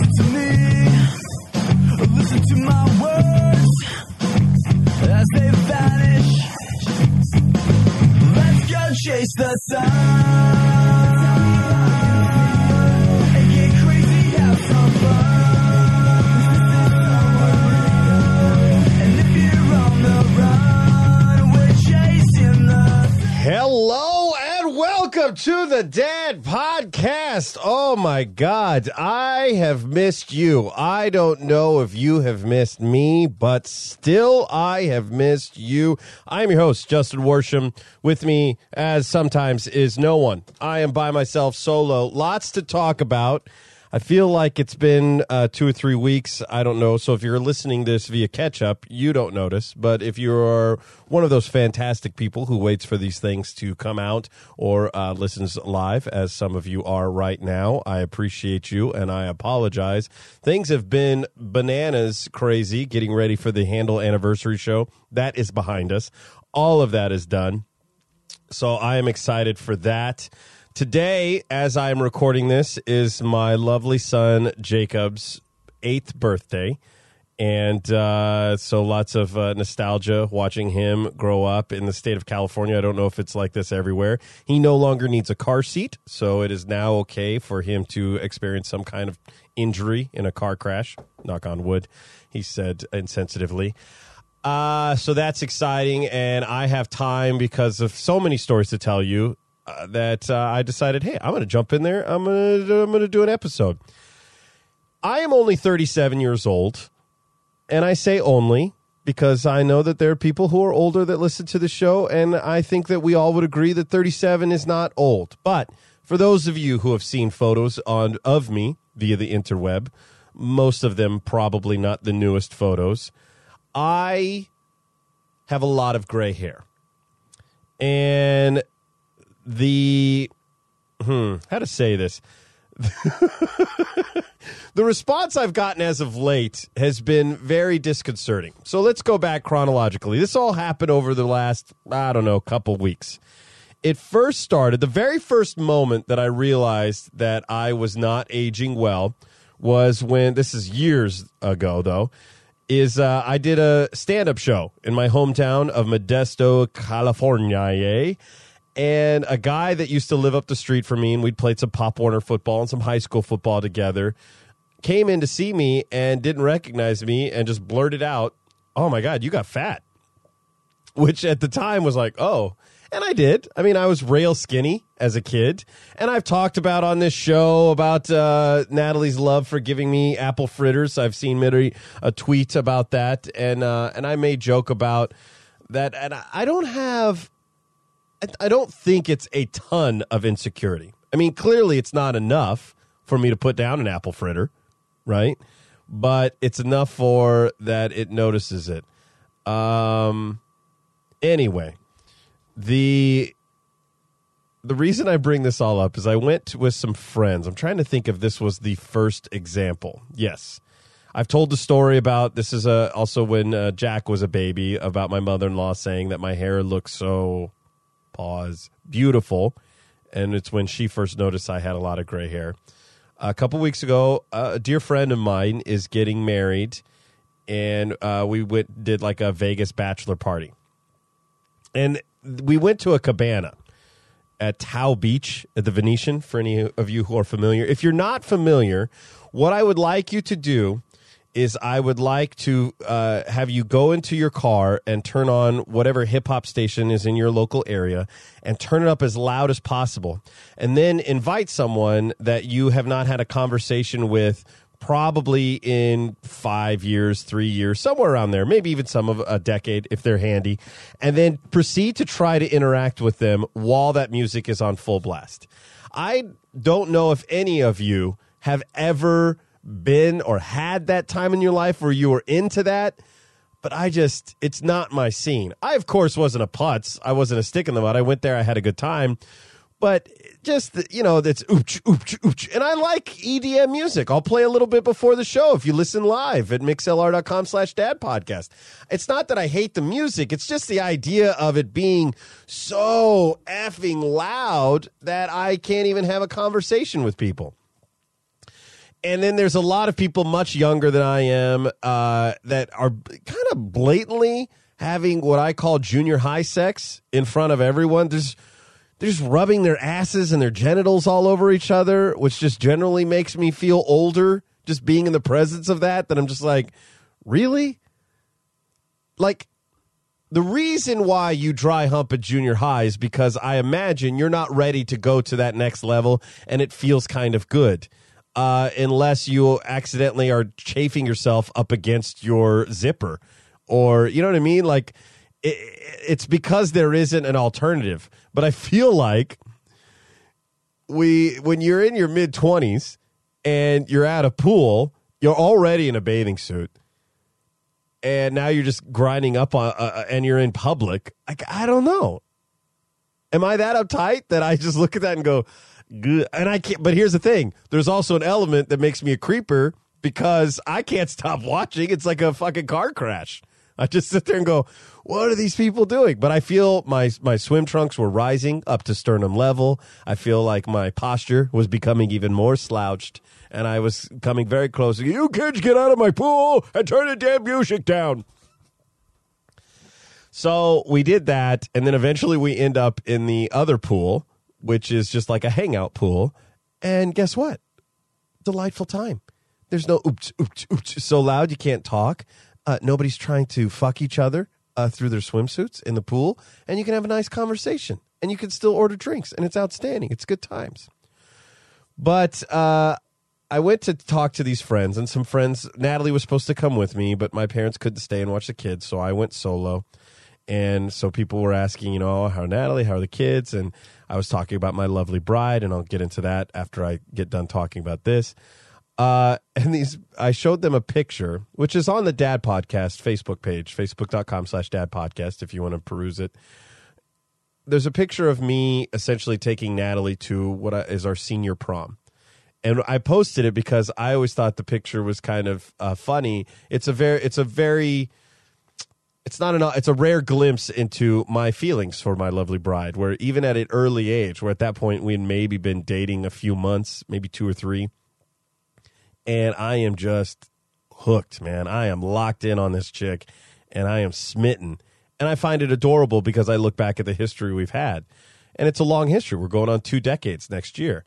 Listen to me. Listen to my words as they vanish. Let's go chase the sun to the Dad Podcast. Oh my God, I have missed you. I don't know if you have missed me, but still I have missed you. I'm your host, Justin Worsham. With me, as sometimes, is no one. I am by myself solo. Lots to talk about. I feel like it's been uh, two or three weeks. I don't know. So if you're listening this via catch up, you don't notice. But if you're one of those fantastic people who waits for these things to come out or uh, listens live, as some of you are right now, I appreciate you and I apologize. Things have been bananas crazy getting ready for the Handel anniversary show. That is behind us. All of that is done. So I am excited for that. Today, as I'm recording this, is my lovely son Jacob's eighth birthday. And uh, so lots of uh, nostalgia watching him grow up in the state of California. I don't know if it's like this everywhere. He no longer needs a car seat, so it is now okay for him to experience some kind of injury in a car crash. Knock on wood, he said insensitively. Uh, so that's exciting, and I have time because of so many stories to tell you that uh, I decided, hey, I'm going to jump in there. I'm going to I'm going to do an episode. I am only 37 years old, and I say only because I know that there are people who are older that listen to the show, and I think that we all would agree that 37 is not old. But for those of you who have seen photos on of me via the interweb, most of them probably not the newest photos. I have a lot of gray hair. And the hmm, how to say this? the response I've gotten as of late has been very disconcerting. So let's go back chronologically. This all happened over the last, I don't know, couple weeks. It first started, the very first moment that I realized that I was not aging well was when, this is years ago though, is uh, I did a stand up show in my hometown of Modesto, California. And a guy that used to live up the street from me, and we'd played some Pop Warner football and some high school football together, came in to see me and didn't recognize me and just blurted out, Oh my God, you got fat. Which at the time was like, Oh. And I did. I mean, I was rail skinny as a kid. And I've talked about on this show about uh, Natalie's love for giving me apple fritters. I've seen Mitri a tweet about that. And, uh, and I made joke about that. And I don't have I- don't think it's a ton of insecurity. I mean, clearly it's not enough for me to put down an apple fritter, right? But it's enough for that it notices it. Um anyway, the the reason I bring this all up is I went with some friends. I'm trying to think if this was the first example. Yes. I've told the story about this is a, also when uh, Jack was a baby about my mother-in-law saying that my hair looks so pause beautiful and it's when she first noticed I had a lot of gray hair. A couple weeks ago, a dear friend of mine is getting married and uh, we went did like a Vegas bachelor party, and we went to a cabana at Tao Beach at the Venetian. For any of you who are familiar, if you're not familiar, what I would like you to do is I would like to uh, have you go into your car and turn on whatever hip hop station is in your local area and turn it up as loud as possible. And then invite someone that you have not had a conversation with probably in five years, three years, somewhere around there, maybe even some of a decade if they're handy. And then proceed to try to interact with them while that music is on full blast. I don't know if any of you have ever been or had that time in your life where you were into that. But I just, it's not my scene. I, of course, wasn't a putz. I wasn't a stick in the mud. I went there, I had a good time. But just, you know, that's ooch, ooch, ooch. And I like EDM music. I'll play a little bit before the show if you listen live at mixlr.com slash dad podcast. It's not that I hate the music, it's just the idea of it being so effing loud that I can't even have a conversation with people and then there's a lot of people much younger than I am uh, that are kind of blatantly having what I call junior high sex in front of everyone. There's they're just rubbing their asses and their genitals all over each other, which just generally makes me feel older. Just being in the presence of that, that I'm just like, really? Like, the reason why you dry hump at junior high is because I imagine you're not ready to go to that next level, and it feels kind of good uh, unless you accidentally are chafing yourself up against your zipper or you know what I mean? Like it, it's because there isn't an alternative. But I feel like we when you're in your mid 20s and you're at a pool, you're already in a bathing suit. And now you're just grinding up on uh, and you're in public. Like I don't know. Am I that uptight that I just look at that and go. And I can't. But here's the thing: there's also an element that makes me a creeper because I can't stop watching. It's like a fucking car crash. I just sit there and go, "What are these people doing?" But I feel my my swim trunks were rising up to sternum level. I feel like my posture was becoming even more slouched, and I was coming very close. You kids, get out of my pool and turn the damn music down. So we did that, and then eventually we end up in the other pool, which is just like a hangout pool. And guess what? Delightful time. There's no oops, oops, oops, so loud you can't talk. Uh, nobody's trying to fuck each other uh, through their swimsuits in the pool, and you can have a nice conversation, and you can still order drinks, and it's outstanding. It's good times. But uh, I went to talk to these friends, and some friends. Natalie was supposed to come with me, but my parents couldn't stay and watch the kids, so I went solo. And so people were asking, you know, how are Natalie, how are the kids? And I was talking about my lovely bride, and I'll get into that after I get done talking about this. Uh, and these, I showed them a picture, which is on the Dad Podcast Facebook page, facebook.com slash dad podcast, if you want to peruse it. There's a picture of me essentially taking Natalie to what is our senior prom. And I posted it because I always thought the picture was kind of uh, funny. It's a very, it's a very, it's not an it's a rare glimpse into my feelings for my lovely bride where even at an early age where at that point we had maybe been dating a few months maybe two or three and i am just hooked man. I am locked in on this chick and i am smitten. And i find it adorable because i look back at the history we've had and it's a long history. We're going on two decades next year.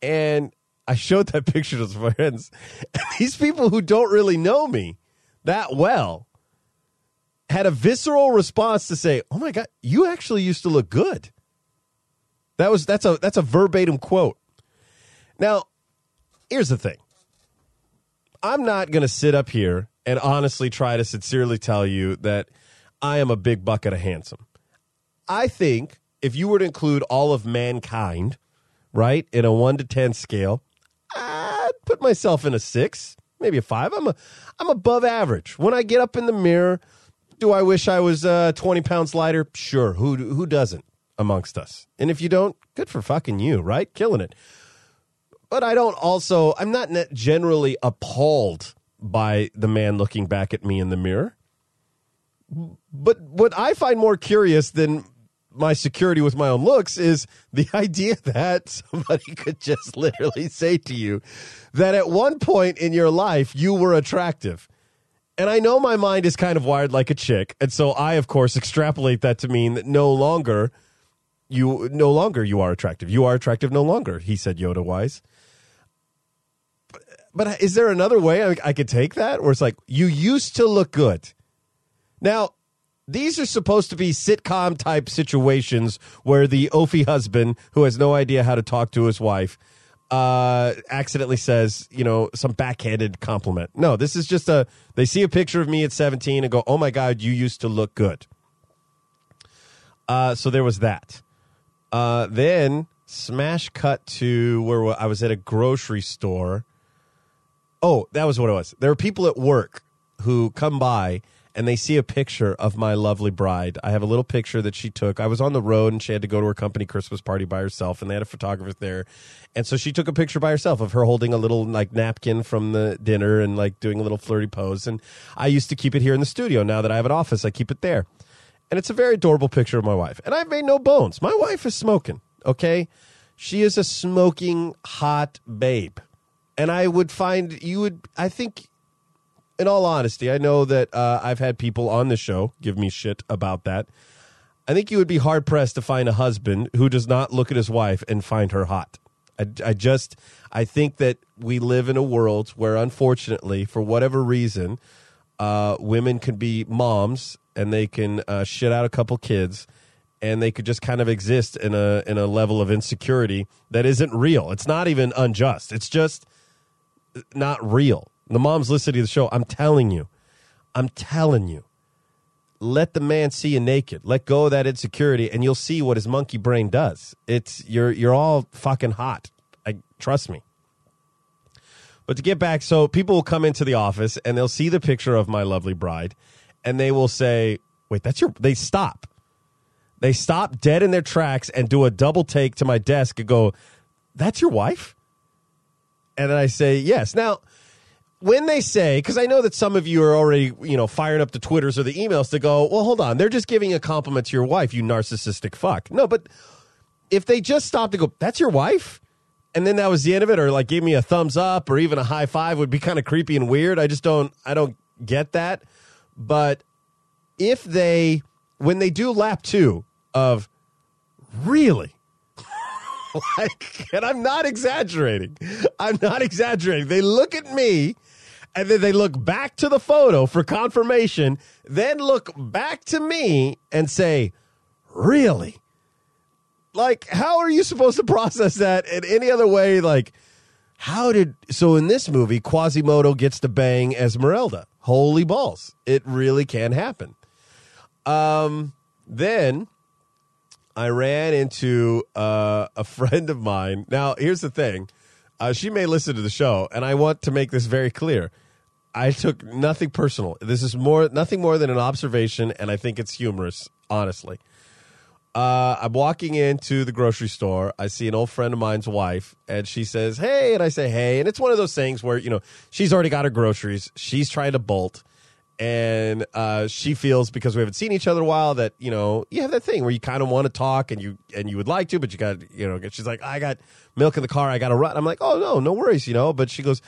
And i showed that picture to friends and these people who don't really know me that well had a visceral response to say, "Oh my god, you actually used to look good." That was that's a that's a verbatim quote. Now, here's the thing. I'm not going to sit up here and honestly try to sincerely tell you that I am a big bucket of handsome. I think if you were to include all of mankind, right, in a 1 to 10 scale, I'd put myself in a 6, maybe a 5. I'm a I'm above average. When I get up in the mirror, do I wish I was uh, 20 pounds lighter? Sure. Who who doesn't amongst us? And if you don't, good for fucking you, right? Killing it. But I don't also, I'm not generally appalled by the man looking back at me in the mirror. But what I find more curious than my security with my own looks is the idea that somebody could just literally say to you that at one point in your life you were attractive And I know my mind is kind of wired like a chick, and so I, of course, extrapolate that to mean that no longer you no longer you are attractive. You are attractive no longer. He said Yoda wise. But, but is there another way I, I could take that, where it's like you used to look good? Now, these are supposed to be sitcom type situations where the Ophi husband, who has no idea how to talk to his wife, uh, accidentally says, you know, some backhanded compliment. No, this is just a, they see a picture of me at 17 and go, oh my God, you used to look good. Uh, so there was that. Uh, then smash cut to where I was at a grocery store. Oh, that was what it was. There were people at work who come by and they see a picture of my lovely bride. I have a little picture that she took. I was on the road and she had to go to her company Christmas party by herself, and they had a photographer there. And so she took a picture by herself of her holding a little like napkin from the dinner and like doing a little flirty pose. And I used to keep it here in the studio. Now that I have an office, I keep it there. And it's a very adorable picture of my wife. And I've made no bones. My wife is smoking, okay? She is a smoking hot babe. And I would find you would, I think, in all honesty, I know that uh, I've had people on the show give me shit about that. I think you would be hard pressed to find a husband who does not look at his wife and find her hot. I, I just, I think that we live in a world where, unfortunately, for whatever reason, uh, women can be moms and they can uh, shit out a couple kids and they could just kind of exist in a in a level of insecurity that isn't real. It's not even unjust. It's just not real. The mom's listening to the show. I'm telling you, I'm telling you. Let the man see you naked. Let go of that insecurity, and you'll see what his monkey brain does. It's you're you're all fucking hot. I trust me. But to get back, so people will come into the office and they'll see the picture of my lovely bride, and they will say, "Wait, that's your." They stop. They stop dead in their tracks and do a double take to my desk and go, "That's your wife?" And then I say, "Yes." Now, when they say, because I know that some of you are already, you know, firing up the Twitters or the emails to go, well, hold on, they're just giving a compliment to your wife, you narcissistic fuck. No, but if they just stopped to go, that's your wife? And then that was the end of it, or like gave me a thumbs up or even a high five would be kind of creepy and weird. I just don't, I don't get that. But if they, when they do lap two of really, like, and I'm not exaggerating. I'm not exaggerating. They look at me and then they look back to the photo for confirmation, then look back to me and say, Really? Like, how are you supposed to process that in any other way? Like, how did so in this movie, Quasimodo gets to bang Esmeralda? Holy balls. It really can happen. Um, then I ran into uh, a friend of mine. Now, here's the thing. Uh, she may listen to the show, and I want to make this very clear. I took nothing personal. This is more nothing more than an observation, and I think it's humorous, honestly. Uh, I'm walking into the grocery store. I see an old friend of mine's wife, and she says, "Hey," and I say, "Hey," and it's one of those things where you know she's already got her groceries. She's trying to bolt, and uh, she feels because we haven't seen each other a while that you know you have that thing where you kind of want to talk and you and you would like to, but you got you know she's like, "I got milk in the car. I got to run." I'm like, "Oh no, no worries," you know. But she goes,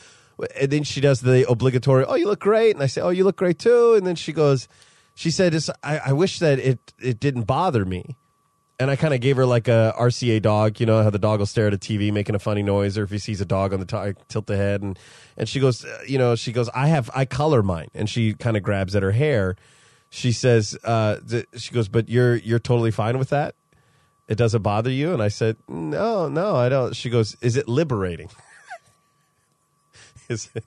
and then she does the obligatory, "Oh, you look great," and I say, "Oh, you look great too," and then she goes, she said, I, "I wish that it it didn't bother me." And I kind of gave her like a RCA dog, you know how the dog will stare at a TV making a funny noise, or if he sees a dog on the top, tilt the head, and and she goes, uh, you know, she goes, I have I color mine, and she kind of grabs at her hair. She says, uh, th- she goes, but you're you're totally fine with that. It doesn't bother you, and I said, no, no, I don't. She goes, is it liberating? is it?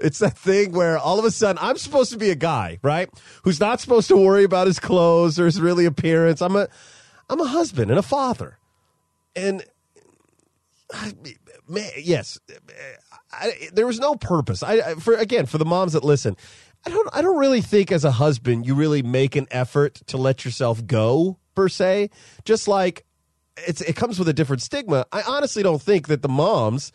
It's that thing where all of a sudden I'm supposed to be a guy, right? Who's not supposed to worry about his clothes or his really appearance. I'm a I'm a husband and a father. And I, man, yes, I, there was no purpose. I I- for again for the moms that listen, I don't I don't really think as a husband you really make an effort to let yourself go per se. Just like it's it comes with a different stigma. I honestly don't think that the moms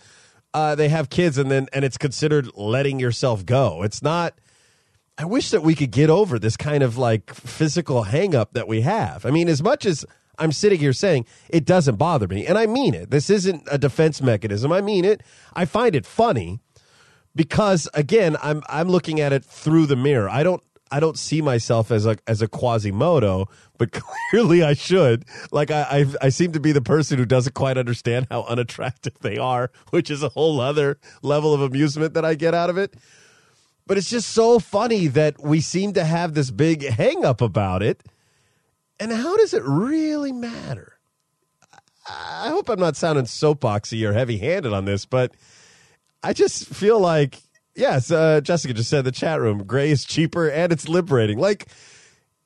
uh, they have kids and then and it's considered letting yourself go. It's not. I wish that we could get over this kind of like physical hang up that we have. I mean, as much as I'm sitting here saying it doesn't bother me, and I mean it. This isn't a defense mechanism. I mean it. I find it funny, because again, I'm I'm looking at it through the mirror. I don't I don't see myself as a as a Quasimodo, but clearly I should. Like I I, I seem to be the person who doesn't quite understand how unattractive they are, which is a whole other level of amusement that I get out of it. But it's just so funny that we seem to have this big hang up about it. And how does it really matter? I hope I'm not sounding soapboxy or heavy handed on this, but I just feel like, yes, uh, Jessica just said the chat room, gray is cheaper and it's liberating. Like,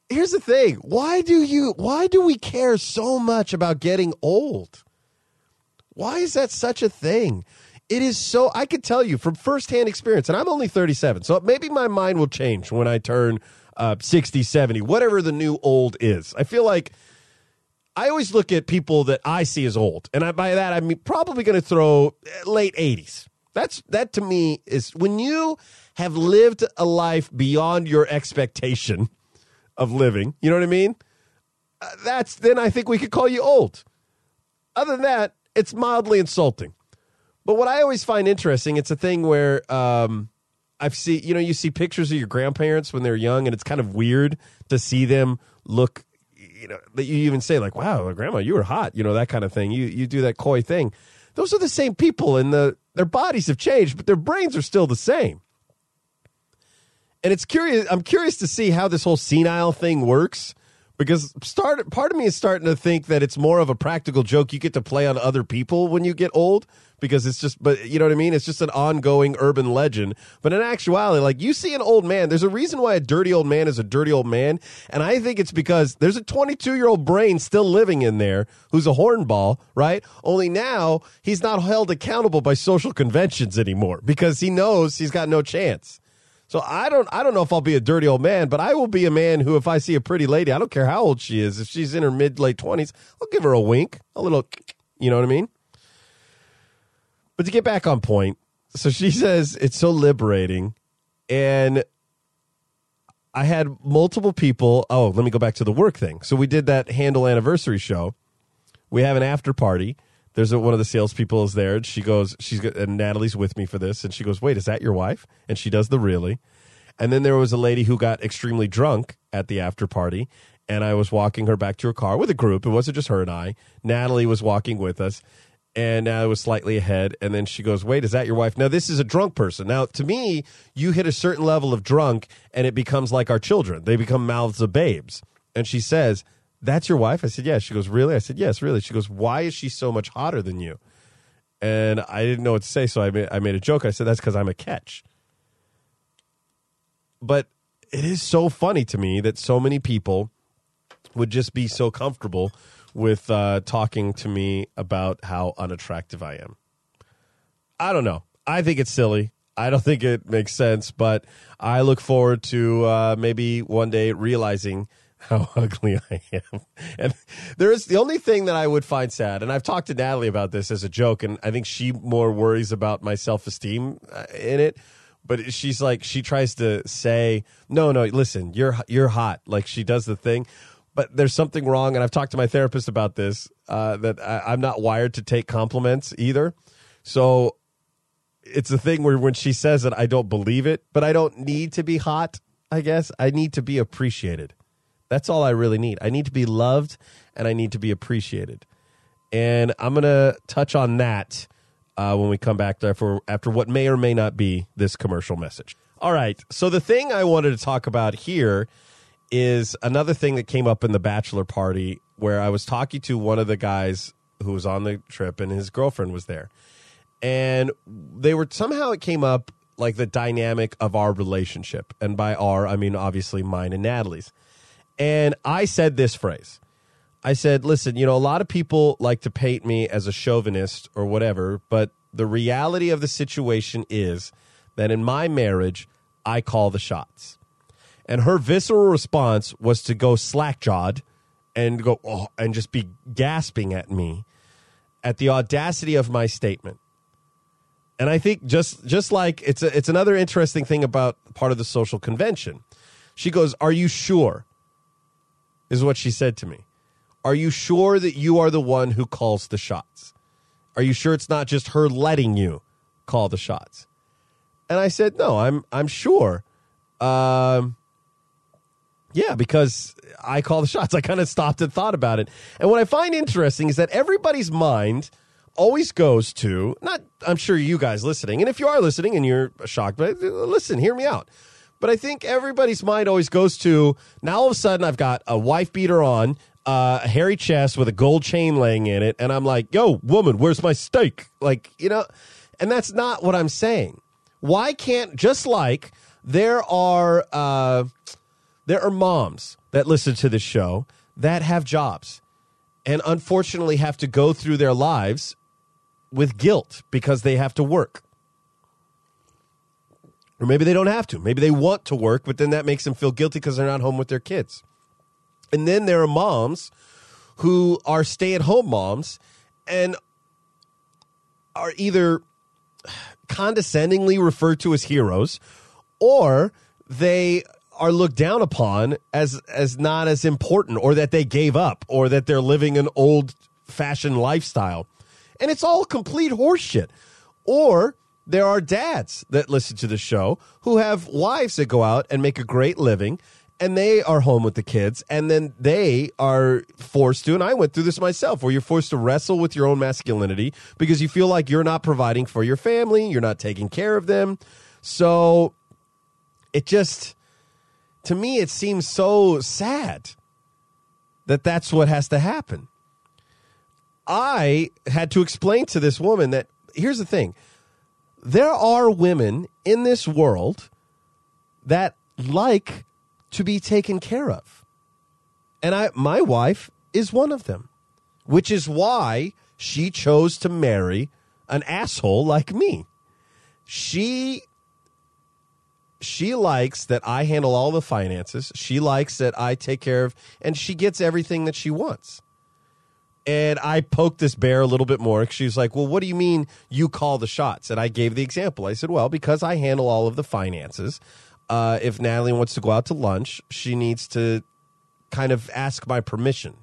here's the thing why do you, why do we care so much about getting old? Why is that such a thing? It is so, I could tell you from firsthand experience, and I'm only 37, so maybe my mind will change when I turn uh, 60, 70, whatever the new old is. I feel like I always look at people that I see as old, and I, by that I mean probably going to throw uh, late 80s. That's that to me is when you have lived a life beyond your expectation of living. You know what I mean? Uh, that's then I think we could call you old. Other than that, it's mildly insulting. But what I always find interesting, it's a thing where um, I've seen, you know, you see pictures of your grandparents when they're young, and it's kind of weird to see them look, you know, that you even say like, "Wow, grandma, you were hot," you know, that kind of thing. You you do that coy thing. Those are the same people, and the their bodies have changed, but their brains are still the same. And it's curious. I'm curious to see how this whole senile thing works because start part of me is starting to think that it's more of a practical joke you get to play on other people when you get old because it's just but you know what I mean? It's just an ongoing urban legend. But in actuality like you see an old man there's a reason why a dirty old man is a dirty old man and I think it's because there's a 22 year old brain still living in there who's a hornball right? Only now he's not held accountable by social conventions anymore because he knows he's got no chance so I don't I don't know if I'll be a dirty old man, but I will be a man who if I see a pretty lady, I don't care how old she is, if she's in her mid late 20s, I'll give her a wink, a little you know what I mean? But to get back on point, so she says it's so liberating and I had multiple people, oh, let me go back to the work thing. So we did that Handel anniversary show. We have an after party. There's a, one of the salespeople is there. And she goes, she's and Natalie's with me for this, and she goes, "Wait, is that your wife?" And she does the really. And then there was a lady who got extremely drunk at the after party, and I was walking her back to her car with a group. It wasn't just her and I. Natalie was walking with us, and I was slightly ahead. And then she goes, "Wait, is that your wife?" Now this is a drunk person. Now to me, you hit a certain level of drunk, and it becomes like our children. They become mouths of babes. And she says, "That's your wife?" I said, "Yes." She goes, "Really?" I said, "Yes, really." She goes, "Why is she so much hotter than you?" And I didn't know what to say, so I made, I made a joke. I said, "That's because I'm a catch." But it is so funny to me that so many people would just be so comfortable with uh, talking to me about how unattractive I am. I don't know. I think it's silly. I don't think it makes sense, but I look forward to uh, maybe one day realizing how ugly I am. And there is the only thing that I would find sad, and I've talked to Natalie about this as a joke, and I think she more worries about my self esteem in it. But she's like, she tries to say, no, no, listen, you're you're hot. Like she does the thing, but there's something wrong. And I've talked to my therapist about this. Uh, that I, I'm not wired to take compliments either. So it's a thing where when she says it, I don't believe it, but I don't need to be hot. I guess I need to be appreciated. That's all I really need. I need to be loved and I need to be appreciated. And I'm going to touch on that uh, when we come back after, after what may or may not be this commercial message. All right. So, the thing I wanted to talk about here is another thing that came up in the bachelor party where I was talking to one of the guys who was on the trip and his girlfriend was there. And they were somehow it came up like the dynamic of our relationship. And by our, I mean obviously mine and Natalie's. And I said this phrase I said, listen, you know, a lot of people like to paint me as a chauvinist or whatever, but the reality of the situation is that in my marriage, I call the shots. And her visceral response was to go slack jawed and go, oh, and just be gasping at me at the audacity of my statement. And I think just just like it's a, it's another interesting thing about part of the social convention. She goes, "Are you sure?" Is what she said to me. Are you sure that you are the one who calls the shots? Are you sure it's not just her letting you call the shots? And I said, no, I'm I'm sure. Um, yeah, because I call the shots. I kind of stopped and thought about it. And what I find interesting is that everybody's mind always goes to not. I'm sure you guys listening, and if you are listening and you're shocked, but listen, hear me out. But I think everybody's mind always goes to now. All of a sudden, I've got a wife beater on, uh, a hairy chest with a gold chain laying in it, and I'm like, "Yo, woman, where's my steak?" Like, you know, and that's not what I'm saying. Why can't just like there are uh, there are moms that listen to this show that have jobs and unfortunately have to go through their lives with guilt because they have to work. Or maybe they don't have to. Maybe they want to work, but then that makes them feel guilty because they're not home with their kids. And then there are moms who are stay at home moms and are either condescendingly referred to as heroes or they are looked down upon as as not as important or that they gave up or that they're living an old fashioned lifestyle. And it's all complete horseshit. Or there are dads that listen to the show who have wives that go out and make a great living and they are home with the kids and then they are forced to and I went through this myself where you're forced to wrestle with your own masculinity because you feel like you're not providing for your family, you're not taking care of them. So it just to me it seems so sad that that's what has to happen. I had to explain to this woman that here's the thing. There are women in this world that like to be taken care of. And I my wife is one of them, which is why she chose to marry an asshole like me. She she likes that I handle all the finances. She likes that I take care of and she gets everything that she wants. And I poked this bear a little bit more. She was like, Well, what do you mean you call the shots? And I gave the example. I said, Well, because I handle all of the finances. Uh, if Natalie wants to go out to lunch, she needs to kind of ask my permission.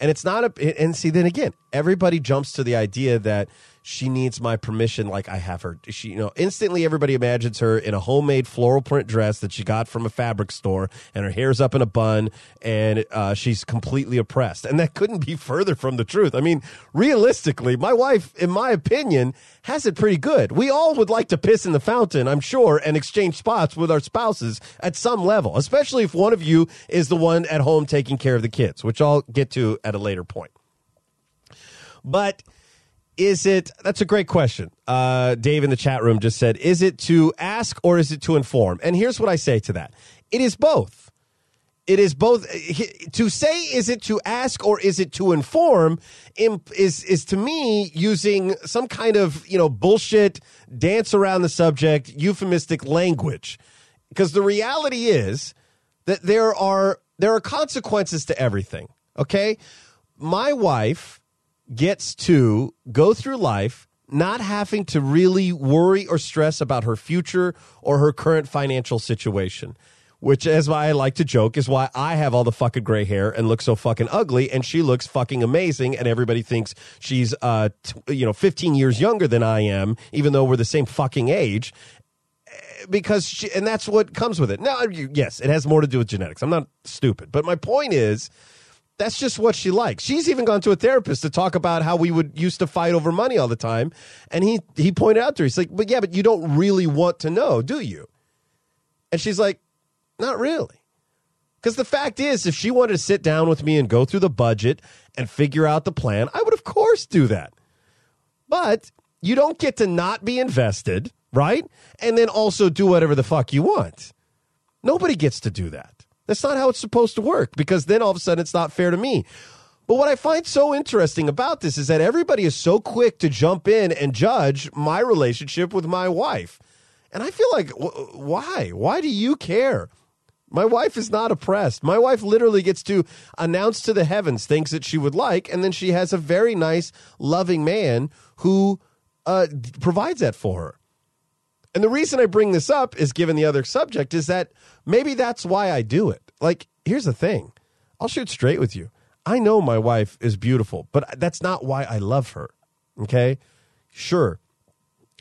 And it's not a, and see, then again, everybody jumps to the idea that she needs my permission like I have her. She, you know, instantly everybody imagines her in a homemade floral print dress that she got from a fabric store and her hair's up in a bun and uh, she's completely oppressed. And that couldn't be further from the truth. I mean, realistically, my wife, in my opinion, has it pretty good. We all would like to piss in the fountain, I'm sure, and exchange spots with our spouses at some level, especially if one of you is the one at home taking care of the kids, which I'll get to at a later point. But is it that's a great question. Uh, dave in the chat room just said is it to ask or is it to inform? And here's what i say to that. It is both. It is both to say is it to ask or is it to inform is is to me using some kind of you know bullshit dance around the subject euphemistic language. Because the reality is that there are there are consequences to everything okay? My wife gets to go through life not having to really worry or stress about her future or her current financial situation. Which, as I like to joke, is why I have all the fucking gray hair and look so fucking ugly, and she looks fucking amazing, and everybody thinks she's, uh, t- you know, 15 years younger than I am, even though we're the same fucking age. Because she, and that's what comes with it. Now, yes, it has more to do with genetics. I'm not stupid, but my point is, that's just what she likes. She's even gone to a therapist to talk about how we would used to fight over money all the time. And he he pointed out to her, he's like, But yeah, but you don't really want to know, do you? And she's like, Not really. Because the fact is, if she wanted to sit down with me and go through the budget and figure out the plan, I would of course do that. But you don't get to not be invested, right? And then also do whatever the fuck you want. Nobody gets to do that. That's not how it's supposed to work because then all of a sudden it's not fair to me. But what I find so interesting about this is that everybody is so quick to jump in and judge my relationship with my wife. And I feel like, wh- why? Why do you care? My wife is not oppressed. My wife literally gets to announce to the heavens things that she would like, and then she has a very nice, loving man who uh, provides that for her. And the reason I bring this up is given the other subject is that maybe that's why I do it. Like, here's the thing I'll shoot straight with you. I know my wife is beautiful, but that's not why I love her. Okay? Sure.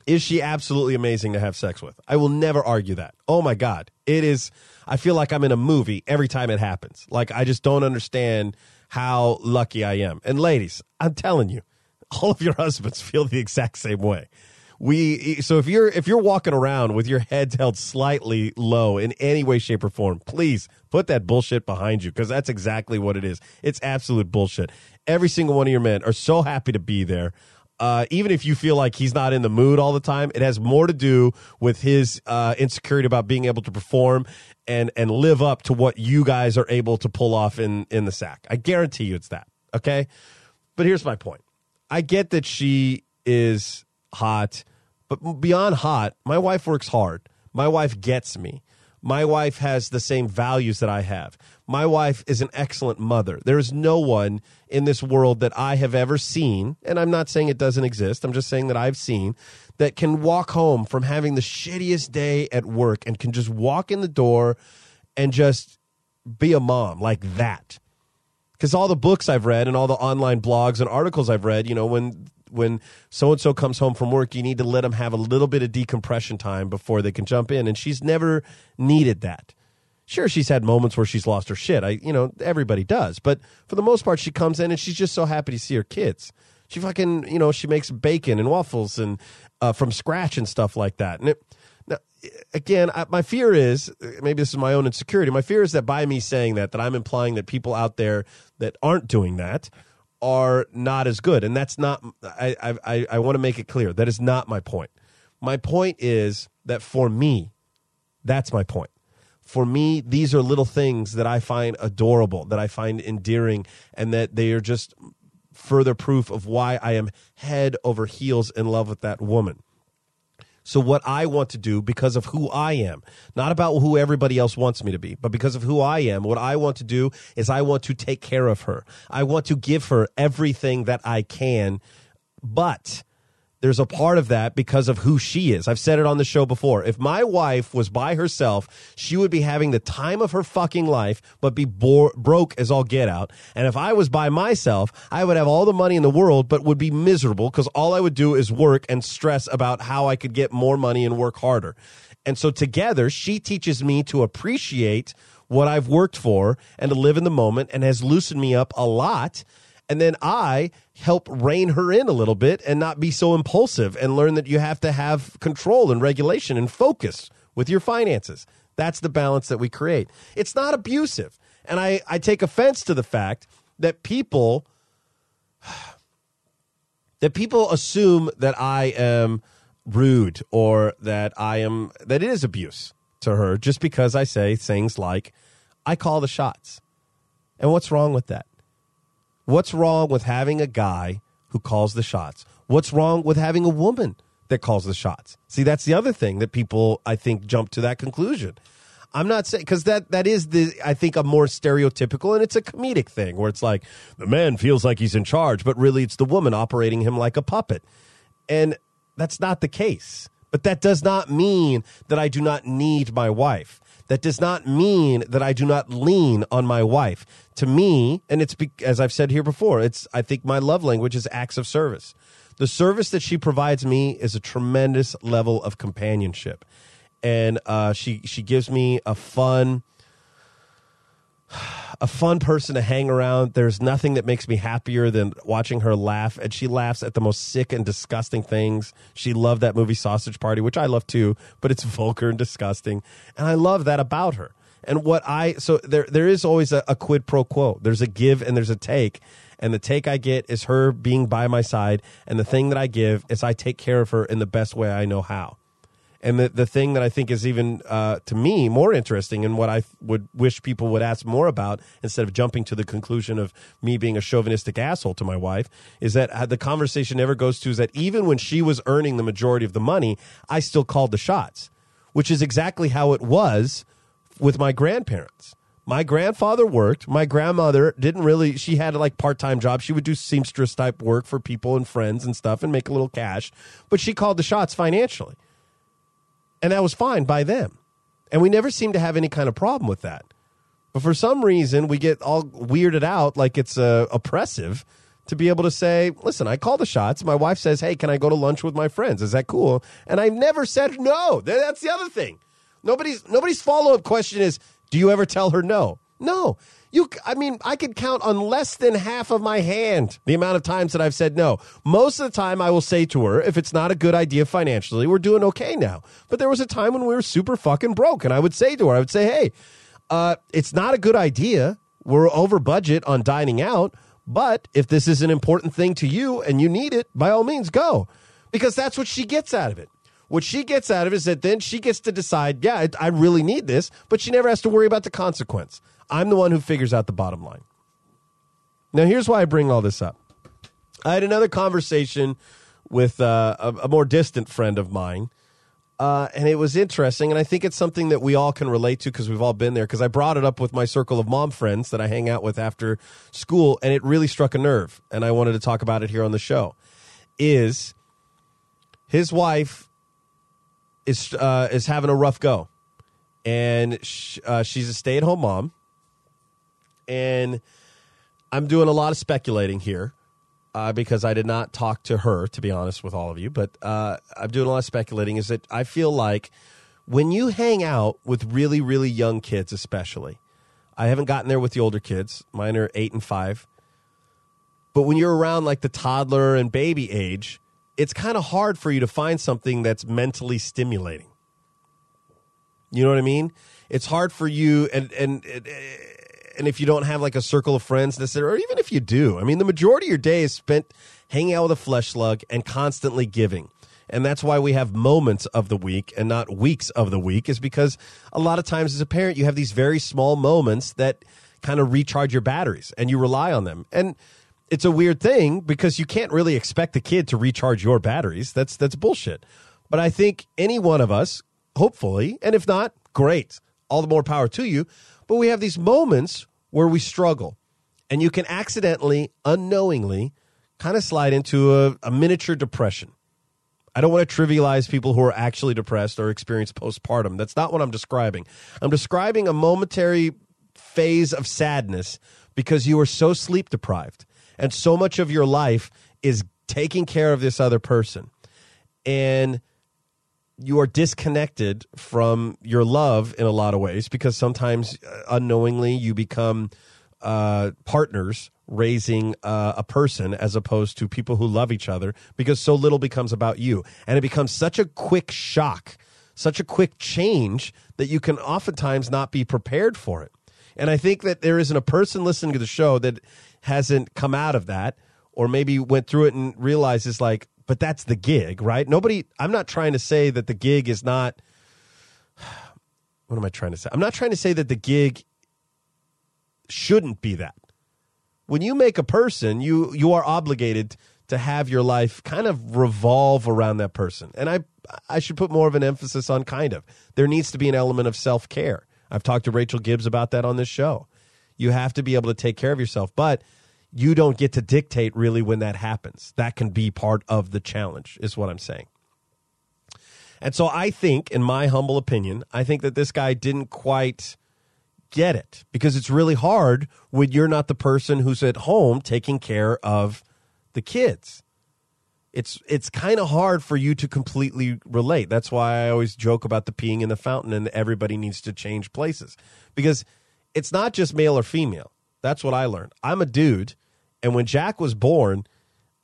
Is she absolutely amazing to have sex with? I will never argue that. Oh my God. It is, I feel like I'm in a movie every time it happens. Like, I just don't understand how lucky I am. And ladies, I'm telling you, all of your husbands feel the exact same way. We so if you're if you're walking around with your head held slightly low in any way, shape, or form, please put that bullshit behind you because that's exactly what it is. It's absolute bullshit. Every single one of your men are so happy to be there. Uh, even if you feel like he's not in the mood all the time, it has more to do with his uh, insecurity about being able to perform and and live up to what you guys are able to pull off in in the sack. I guarantee you, it's that. Okay, but here's my point. I get that she is hot, but beyond hot, my wife works hard. My wife gets me. My wife has the same values that I have. My wife is an excellent mother. There is no one in this world that I have ever seen, and I'm not saying it doesn't exist, I'm just saying that I've seen, that can walk home from having the shittiest day at work and can just walk in the door and just be a mom like that because all the books I've read and all the online blogs and articles I've read, you know, when when so and so comes home from work, you need to let them have a little bit of decompression time before they can jump in, and she's never needed that. Sure, she's had moments where she's lost her shit. I, you know, everybody does, but for the most part, she comes in and she's just so happy to see her kids. She fucking, you know, she makes bacon and waffles and uh, from scratch and stuff like that. And it, now, again, I, my fear is maybe this is my own insecurity. My fear is that by me saying that, that I'm implying that people out there that aren't doing that are not as good, and that's not. I I I, want to make it clear that is not my point. My point is that for me, that's my point. For me, these are little things that I find adorable, that I find endearing, and that they are just further proof of why I am head over heels in love with that woman. So, what I want to do because of who I am, not about who everybody else wants me to be, but because of who I am, what I want to do is I want to take care of her. I want to give her everything that I can, but there's a part of that because of who she is. I've said it on the show before. If my wife was by herself, she would be having the time of her fucking life, but be broke as all get out. And if I was by myself, I would have all the money in the world, but would be miserable because all I would do is work and stress about how I could get more money and work harder. And so together, she teaches me to appreciate what I've worked for and to live in the moment and has loosened me up a lot and then I help rein her in a little bit and not be so impulsive and learn that you have to have control and regulation and focus with your finances. That's the balance that we create. It's not abusive. And I, I take offense to the fact that people that people assume that I am rude or that I am that it is abuse to her just because I say things like I call the shots. And what's wrong with that? What's wrong with having a guy who calls the shots? What's wrong with having a woman that calls the shots? See, that's the other thing that people I think jump to that conclusion. I'm not saying because that that is the I think a more stereotypical and it's a comedic thing where it's like the man feels like he's in charge, but really it's the woman operating him like a puppet, and that's not the case. But that does not mean that I do not need my wife. That does not mean that I do not lean on my wife. To me, and it's as I've said here before, it's I think my love language is acts of service. The service that she provides me is a tremendous level of companionship, and uh, she she gives me a fun a fun person to hang around. There's nothing that makes me happier than watching her laugh, and she laughs at the most sick and disgusting things. She loved that movie Sausage Party, which I love too, but it's vulgar and disgusting, and I love that about her. And what I so there there is always a, a quid pro quo. There's a give and there's a take. And the take I get is her being by my side, and the thing that I give is I take care of her in the best way I know how. And the, the thing that I think is even uh, to me more interesting and what I would wish people would ask more about instead of jumping to the conclusion of me being a chauvinistic asshole to my wife is that uh, the conversation never goes to is that even when she was earning the majority of the money, I still called the shots, which is exactly how it was with my grandparents. My grandfather worked. My grandmother didn't really, she had like part time jobs. She would do seamstress type work for people and friends and stuff and make a little cash, but she called the shots financially and that was fine by them. And we never seem to have any kind of problem with that. But for some reason, we get all weirded out like it's uh, oppressive to be able to say, listen, I call the shots. My wife says, hey, can I go to lunch with my friends? Is that cool? And I've never said no. That's the other thing. Nobody's nobody's follow up question is, do you ever tell her no? No. You, I mean, I could count on less than half of my hand the amount of times that I've said no. Most of the time, I will say to her, if it's not a good idea financially, we're doing okay now. But there was a time when we were super fucking broke, and I would say to her, I would say, hey, uh, it's not a good idea. We're over budget on dining out, but if this is an important thing to you and you need it, by all means, go. Because that's what she gets out of it. What she gets out of it is that then she gets to decide, yeah, I really need this, but she never has to worry about the consequence. I'm the one who figures out the bottom line. Now, here's why I bring all this up. I had another conversation with uh, a, a more distant friend of mine, uh, and it was interesting. And I think it's something that we all can relate to because we've all been there. Because I brought it up with my circle of mom friends that I hang out with after school, and it really struck a nerve. And I wanted to talk about it here on the show. Is his wife is uh, is having a rough go, and sh- uh, she's a stay at home mom, and I'm doing a lot of speculating here uh, because I did not talk to her, to be honest with all of you. But uh, I'm doing a lot of speculating. Is that I feel like when you hang out with really, really young kids, especially, I haven't gotten there with the older kids. Mine are eight and five. But when you're around like the toddler and baby age, it's kind of hard for you to find something that's mentally stimulating. You know what I mean? It's hard for you, and and and if you don't have like a circle of friends necessarily, or even if you do, I mean, the majority of your day is spent hanging out with a flesh slug and constantly giving. And that's why we have moments of the week and not weeks of the week, is because a lot of times as a parent, you have these very small moments that kind of recharge your batteries and you rely on them. And it's a weird thing because you can't really expect the kid to recharge your batteries. That's that's bullshit. But I think any one of us, hopefully, and if not, great. All the more power to you. But we have these moments where we struggle. And you can accidentally, unknowingly, kind of slide into a, a miniature depression. I don't want to trivialize people who are actually depressed or experience postpartum. That's not what I'm describing. I'm describing a momentary phase of sadness because you are so sleep deprived and so much of your life is taking care of this other person. And you are disconnected from your love in a lot of ways because sometimes uh, unknowingly you become uh, partners raising uh, a person as opposed to people who love each other because so little becomes about you. And it becomes such a quick shock, such a quick change that you can oftentimes not be prepared for it. And I think that there isn't a person listening to the show that hasn't come out of that or maybe went through it and realizes like, but that's the gig, right? Nobody, I'm not trying to say that the gig is not, what am I trying to say? I'm not trying to say that the gig shouldn't be that. When you make a person, you you are obligated to have your life kind of revolve around that person. And I I should put more of an emphasis on kind of. There needs to be an element of self-care. I've talked to Rachel Gibbs about that on this show. You have to be able to take care of yourself, but you don't get to dictate really when that happens. That can be part of the challenge, is what I'm saying. And so I think, in my humble opinion, I think that this guy didn't quite get it because it's really hard when you're not the person who's at home taking care of the kids. It's it's kind of hard for you to completely relate. That's why I always joke about the peeing in the fountain and everybody needs to change places because it's not just male or female. That's what I learned. I'm a dude, and when Jack was born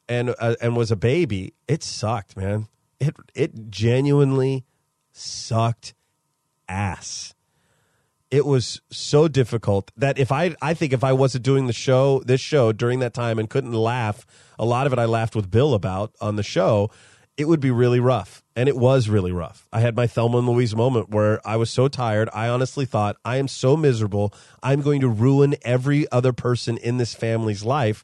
and uh, and was a baby, it sucked, man. It it genuinely sucked ass it was so difficult that if I I think if I wasn't doing the show this show during that time and couldn't laugh, a lot of it I laughed with Bill about on the show, it would be really rough. And it was really rough. I had my Thelma and Louise moment where I was so tired. I honestly thought, I am so miserable. I'm going to ruin every other person in this family's life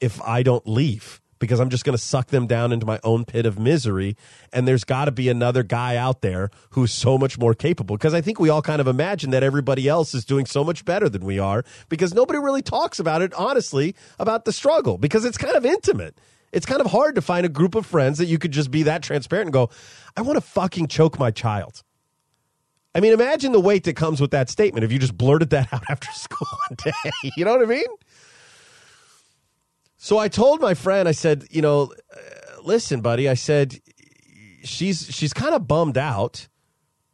if I don't leave because I'm just going to suck them down into my own pit of misery. And there's got to be another guy out there who's so much more capable. Because I think we all kind of imagine that everybody else is doing so much better than we are because nobody really talks about it, honestly, about the struggle because it's kind of intimate. It's kind of hard to find a group of friends that you could just be that transparent and go, I want to fucking choke my child. I mean, imagine the weight that comes with that statement if you just blurted that out after school one day. You know what I mean? So I told my friend, I said, you know, uh, listen, buddy, I said, she's she's kind of bummed out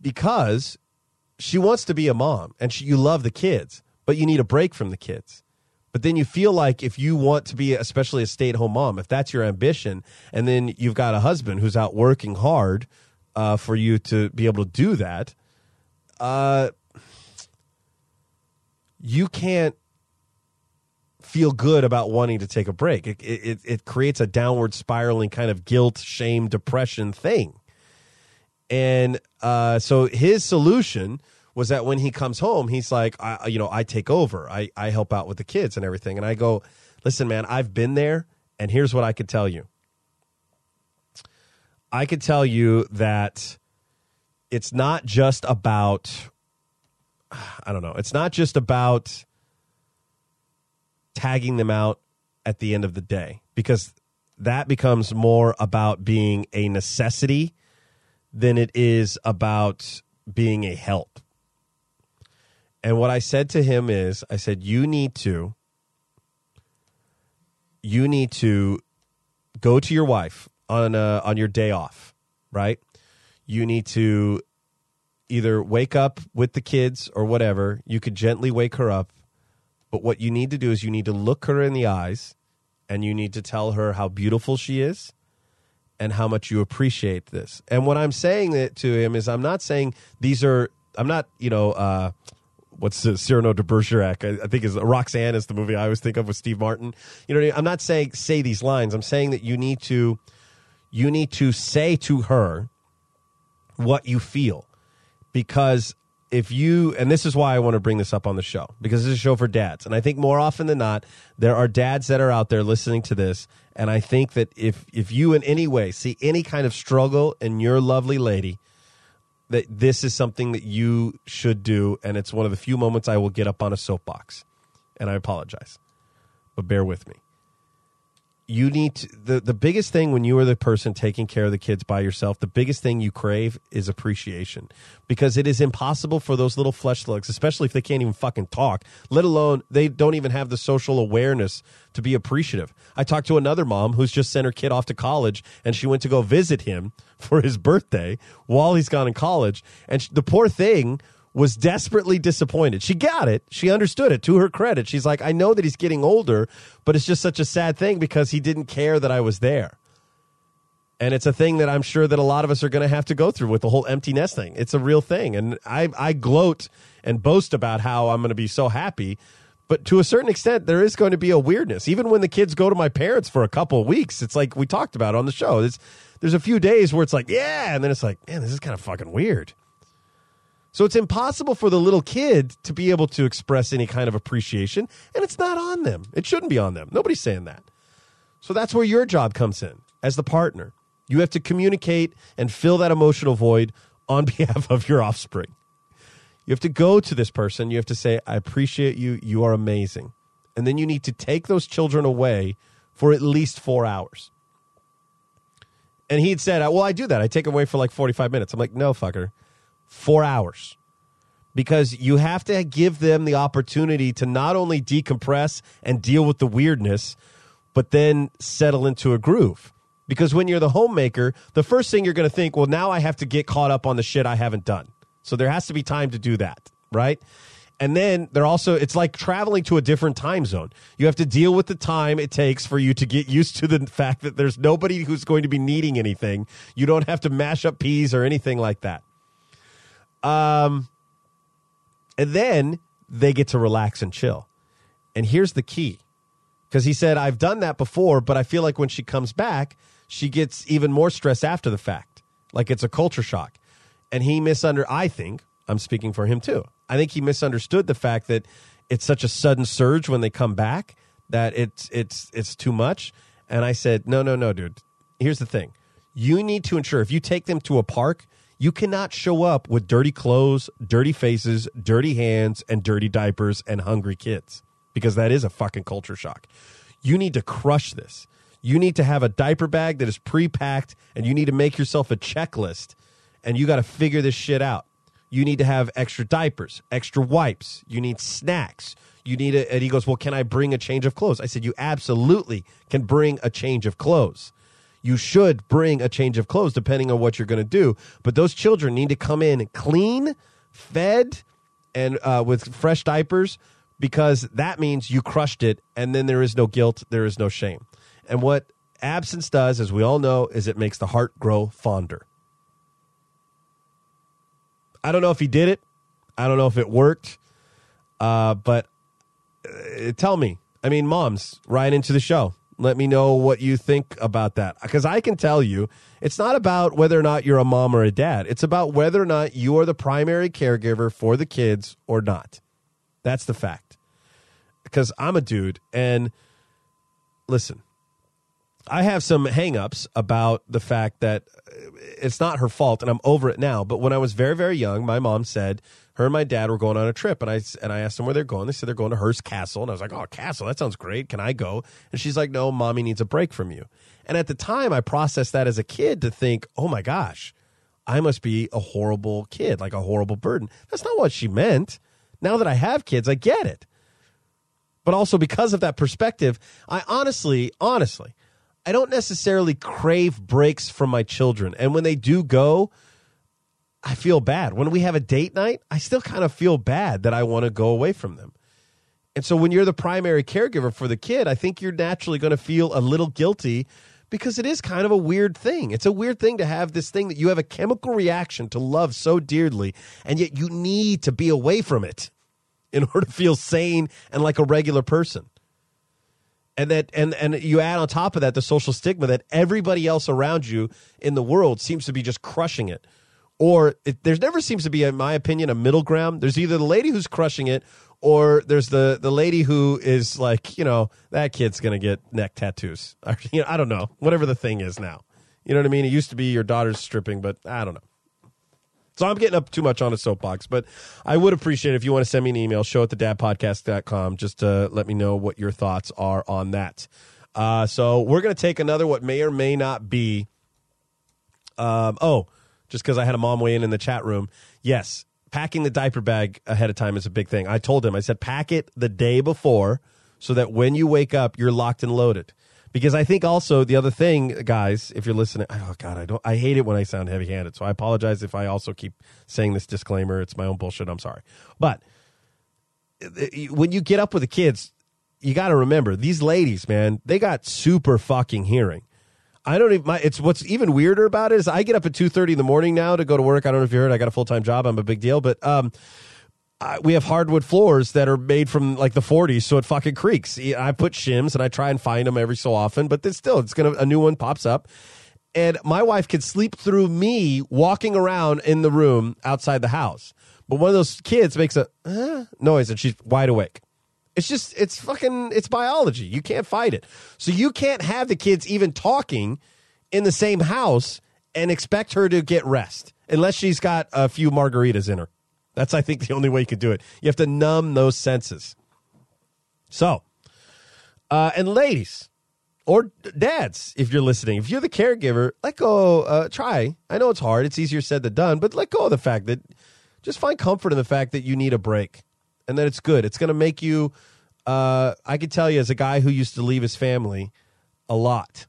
because she wants to be a mom and she, you love the kids, but you need a break from the kids. But then you feel like if you want to be, especially a stay at home mom, if that's your ambition, and then you've got a husband who's out working hard uh, for you to be able to do that, uh, you can't feel good about wanting to take a break. It, it, it creates a downward spiraling kind of guilt, shame, depression thing. And uh, so his solution was that when he comes home, he's like, I, you know, I take over. I, I help out with the kids and everything. And I go, listen, man, I've been there. And here's what I could tell you. I could tell you that it's not just about, I don't know, it's not just about tagging them out at the end of the day because that becomes more about being a necessity than it is about being a help. And what I said to him is I said you need to you need to go to your wife on uh, on your day off, right? You need to either wake up with the kids or whatever. You could gently wake her up but what you need to do is you need to look her in the eyes and you need to tell her how beautiful she is and how much you appreciate this. And what I'm saying to him is I'm not saying these are I'm not, you know, uh what's Cyrano de Bergerac? I, I think is Roxanne is the movie I always think of with Steve Martin. You know, I mean? I'm not saying say these lines. I'm saying that you need to you need to say to her what you feel because if you and this is why I want to bring this up on the show because this is a show for dads and I think more often than not there are dads that are out there listening to this and I think that if if you in any way see any kind of struggle in your lovely lady that this is something that you should do and it's one of the few moments I will get up on a soapbox. And I apologize. But bear with me you need to, the the biggest thing when you are the person taking care of the kids by yourself the biggest thing you crave is appreciation because it is impossible for those little flesh slugs especially if they can't even fucking talk let alone they don't even have the social awareness to be appreciative. I talked to another mom who's just sent her kid off to college and she went to go visit him for his birthday while he's gone in college. And sh- the poor thing was desperately disappointed. She got it. She understood it to her credit. She's like, I know that he's getting older, but it's just such a sad thing because he didn't care that I was there. And it's a thing that I'm sure that a lot of us are going to have to go through with the whole empty nest thing. It's a real thing. And I, I gloat and boast about how I'm going to be so happy. But to a certain extent, there is going to be a weirdness. Even when the kids go to my parents for a couple weeks, it's like we talked about on the show. There's, there's a few days where it's like, yeah. And then it's like, man, this is kind of fucking weird. So it's impossible for the little kid to be able to express any kind of appreciation, and it's not on them. It shouldn't be on them. Nobody's saying that. So that's where your job comes in as the partner. You have to communicate and fill that emotional void on behalf of your offspring. You have to go to this person. You have to say, I appreciate you. You are amazing. And then you need to take those children away for at least four hours. And he'd said, Well, I do that. I take away for like 45 minutes. I'm like, No, fucker four hours because you have to give them the opportunity to not only decompress and deal with the weirdness, but then settle into a groove. Because when you're the homemaker, the first thing you're going to think, well, now I have to get caught up on the shit I haven't done. So there has to be time to do that, right? And then they're also, it's like traveling to a different time zone. You have to deal with the time it takes for you to get used to the fact that there's nobody who's going to be needing anything. You don't have to mash up peas or anything like that. Um, and then they get to relax and chill. And here's the key because he said, I've done that before, but I feel like when she comes back, she gets even more stress after the fact. Like it's a culture shock. And he misunder I think, I'm speaking for him too. I think he misunderstood the fact that it's such a sudden surge when they come back that it's it's it's too much. And I said, No, no, no, dude. Here's the thing. You need to ensure if you take them to a park, you cannot show up with dirty clothes, dirty faces, dirty hands, and dirty diapers and hungry kids because that is a fucking culture shock. You need to crush this. You need to have a diaper bag that is pre packed and you need to make yourself a checklist and you got to figure this shit out. you need to have extra diapers, extra wipes, you need snacks. You need a, and he goes, Well, can I bring a change of clothes? I said, You absolutely can bring a change of clothes. You should bring a change of clothes depending on what you're going to do. But those children need to come in clean, fed, and uh, with fresh diapers because that means you crushed it and then there is no guilt, there is no shame. And what absence does, as we all know, is it makes the heart grow fonder. I don't know if he did it. I don't know if it worked. Uh, but uh, tell me. I mean, moms, right into the show. Let me know what you think about that. Because I can tell you, it's not about whether or not you're a mom or a dad. It's about whether or not you are the primary caregiver for the kids or not. That's the fact. Because I'm a dude. And listen, I have some hangups about the fact that uh, it's not her fault, and I'm over it now. But when I was very, very young, my mom said her and my dad were going on a trip, and I and I asked them where they're going. They said they're going to Hearst Castle, and I was like, "Oh, Castle, that sounds great. Can I go?" And she's like, "No, mommy needs a break from you." And at the time, I processed that as a kid to think, "Oh my gosh, I must be a horrible kid, like a horrible burden." That's not what she meant. Now that I have kids, I get it. But also because of that perspective, I honestly, honestly, I don't necessarily crave breaks from my children. And when they do go, I feel bad. When we have a date night, I still kind of feel bad that I want to go away from them. And so when you're the primary caregiver for the kid, I think you're naturally going to feel a little guilty because it is kind of a weird thing. It's a weird thing to have this thing that you have a chemical reaction to love so dearly, and yet you need to be away from it in order to feel sane and like a regular person and that and and you add on top of that the social stigma that everybody else around you in the world seems to be just crushing it or it, there's never seems to be in my opinion a middle ground. There's either the lady who's crushing it or there's the the lady who is like you know that kid's gonna get neck tattoos. You know i don't know. Whatever the thing is now. You know what i mean? It used to be your daughter's stripping but i don't know. So I'm getting up too much on a soapbox, but I would appreciate it if you want to send me an email, show at thedadpodcast.com, just to let me know what your thoughts are on that. Uh, so we're going to take another what may or may not be. Um, oh, just because I had a mom weigh in in the chat room. Yes, packing the diaper bag ahead of time is a big thing. I told him, I said, pack it the day before so that when you wake up, you're locked and loaded. Because I think also the other thing, guys, if you're listening, oh god, I don't, I hate it when I sound heavy-handed. So I apologize if I also keep saying this disclaimer. It's my own bullshit. I'm sorry, but uh, when you get up with the kids, you got to remember these ladies, man. They got super fucking hearing. I don't even. My, it's what's even weirder about it is I get up at two thirty in the morning now to go to work. I don't know if you heard. I got a full time job. I'm a big deal, but um, I, we have hardwood floors that are made from like the 40s, so it fucking creaks. I put shims and I try and find them every so often, but still, it's gonna a new one pops up, and my wife could sleep through me walking around in the room outside the house. But one of those kids makes a uh, noise and she's wide awake. It's just it's fucking it's biology. You can't fight it. So you can't have the kids even talking in the same house and expect her to get rest unless she's got a few margaritas in her. That's, I think, the only way you could do it. You have to numb those senses. So, uh, and ladies or dads, if you're listening, if you're the caregiver, let go. Uh, try. I know it's hard. It's easier said than done, but let go of the fact that just find comfort in the fact that you need a break and that it's good. It's going to make you. Uh, I can tell you, as a guy who used to leave his family a lot,